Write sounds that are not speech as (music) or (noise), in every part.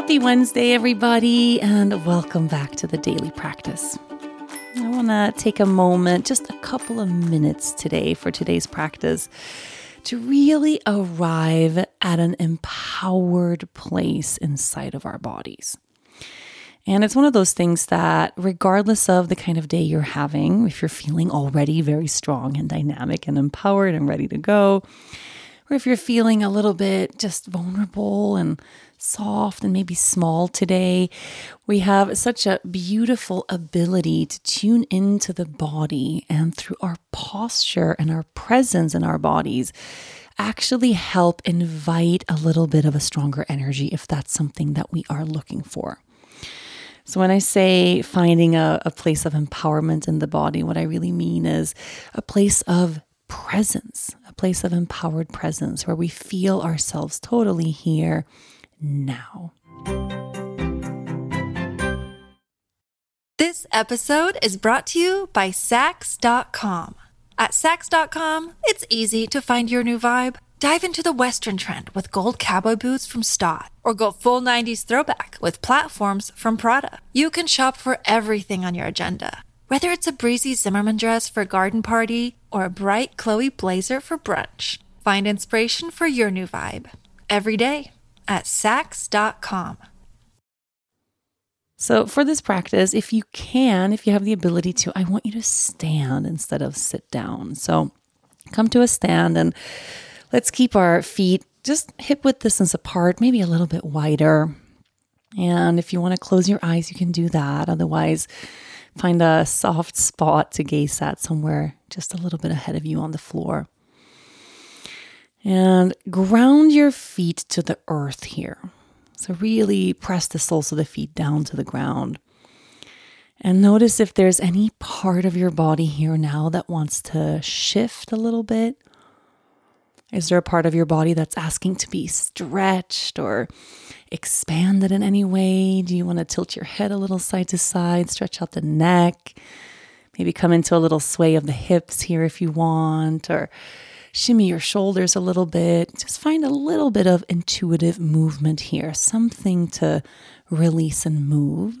Happy Wednesday, everybody, and welcome back to the daily practice. I want to take a moment, just a couple of minutes today for today's practice, to really arrive at an empowered place inside of our bodies. And it's one of those things that, regardless of the kind of day you're having, if you're feeling already very strong and dynamic and empowered and ready to go, or if you're feeling a little bit just vulnerable and soft and maybe small today, we have such a beautiful ability to tune into the body and through our posture and our presence in our bodies actually help invite a little bit of a stronger energy if that's something that we are looking for. So, when I say finding a, a, place of empowerment in the body, what I really mean is a place of presence, place of empowered presence where we feel ourselves totally here now. This episode is brought to you by Saks.com. At Saks.com, it's easy to find your new vibe. Dive into the Western trend with gold cowboy boots from Staud, or go full 90s throwback with platforms from Prada. You can shop for everything on your agenda, whether it's a breezy Zimmermann dress for a garden party or a bright Chloe blazer for brunch. Find inspiration for your new vibe every day at Saks.com. So, for this practice, if you can, if you have the ability to, I want you to stand instead of sit down. So, come to a stand and let's keep our feet just hip width distance apart, maybe a little bit wider. And if you want to close your eyes, you can do that. Otherwise, find a soft spot to gaze at somewhere just a little bit ahead of you on the floor. And ground your feet to the earth here. So, really press the soles of the feet down to the ground. And notice if there's any part of your body here now that wants to shift a little bit. Is there a part of your body that's asking to be stretched or expanded in any way? Do you want to tilt your head a little side to side, stretch out the neck? Maybe come into a little sway of the hips here if you want, or shimmy your shoulders a little bit. Just find a little bit of intuitive movement here, something to release and move.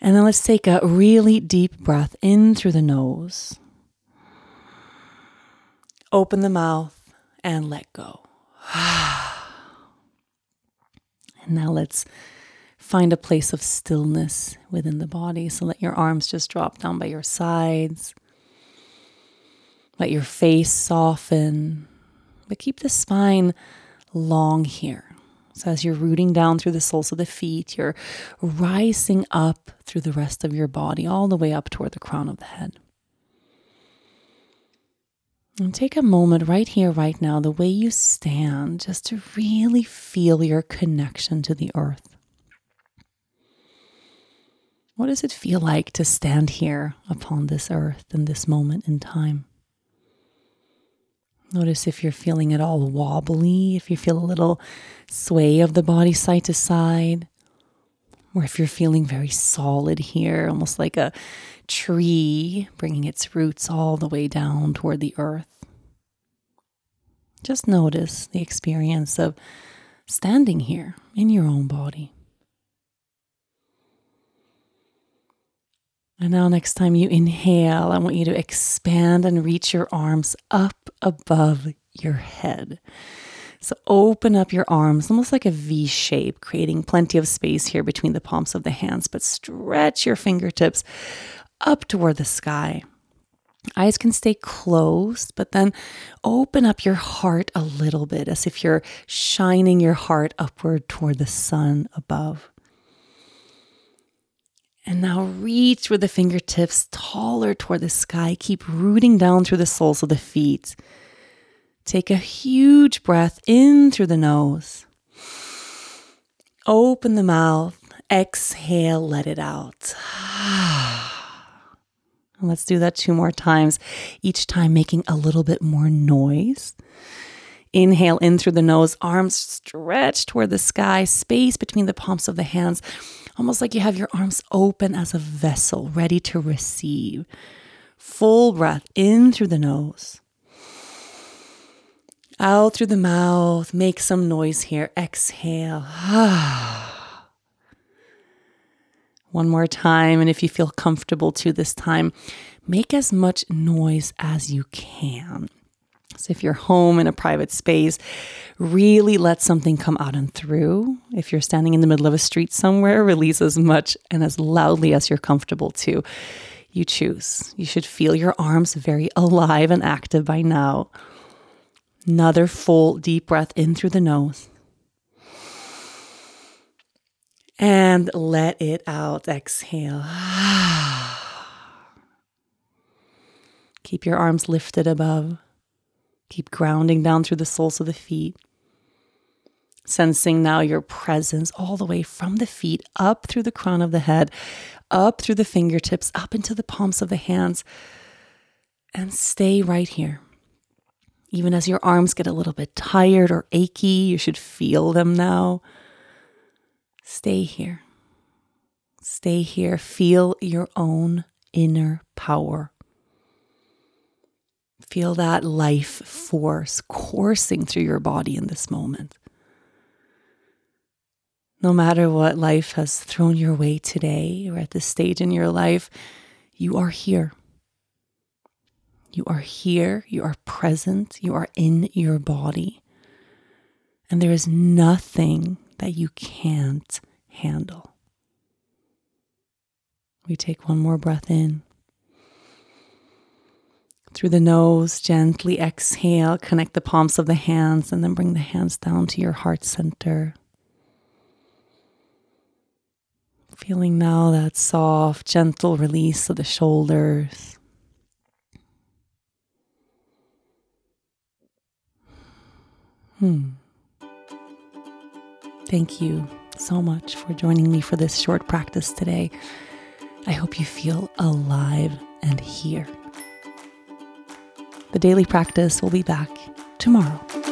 And then let's take a really deep breath in through the nose. Open the mouth and let go. (sighs) and now let's find a place of stillness within the body. So let your arms just drop down by your sides. Let your face soften, but keep the spine long here. So, as you're rooting down through the soles of the feet, you're rising up through the rest of your body, all the way up toward the crown of the head. And take a moment right here, right now, the way you stand, just to really feel your connection to the earth. What does it feel like to stand here upon this earth in this moment in time? Notice if you're feeling at all wobbly, if you feel a little sway of the body side to side, or if you're feeling very solid here, almost like a tree bringing its roots all the way down toward the earth. Just notice the experience of standing here in your own body. And now, next time you inhale, I want you to expand and reach your arms up above your head. So, open up your arms almost like a V shape, creating plenty of space here between the palms of the hands, but stretch your fingertips up toward the sky. Eyes can stay closed, but then open up your heart a little bit as if you're shining your heart upward toward the sun above. And now reach with the fingertips taller toward the sky. Keep rooting down through the soles of the feet Take a huge breath in through the nose. Open the mouth. Exhale, let it out. (sighs) Let's do that two more times, each time making a little bit more noise. Inhale in through the nose, arms stretched toward the sky, space between the palms of the hands, almost like you have your arms open as a vessel ready to receive. Full breath in through the nose. Out through the mouth, make some noise here. Exhale. (sighs) One more time. And if you feel comfortable to this time, make as much noise as you can. So if you're home in a private space, really let something come out and through. If you're standing in the middle of a street somewhere, release as much and as loudly as you're comfortable to. You choose. You should feel your arms very alive and active by now. Another full deep breath in through the nose. And let it out. Exhale. (sighs) Keep your arms lifted above. Keep grounding down through the soles of the feet. Sensing now your presence all the way from the feet up through the crown of the head, up through the fingertips, up into the palms of the hands. And stay right here. Even as your arms get a little bit tired or achy, you should feel them now. Stay here. Stay here. Feel your own inner power. Feel that life force coursing through your body in this moment. No matter what life has thrown your way today or at this stage in your life, you are here. You are here, you are present, you are in your body. And there is nothing that you can't handle. We take one more breath in. Through the nose, gently exhale, connect the palms of the hands, and then bring the hands down to your heart center. Feeling now that soft, gentle release of the shoulders. Hmm. Thank you so much for joining me for this short practice today. I hope you feel alive and here. The daily practice will be back tomorrow.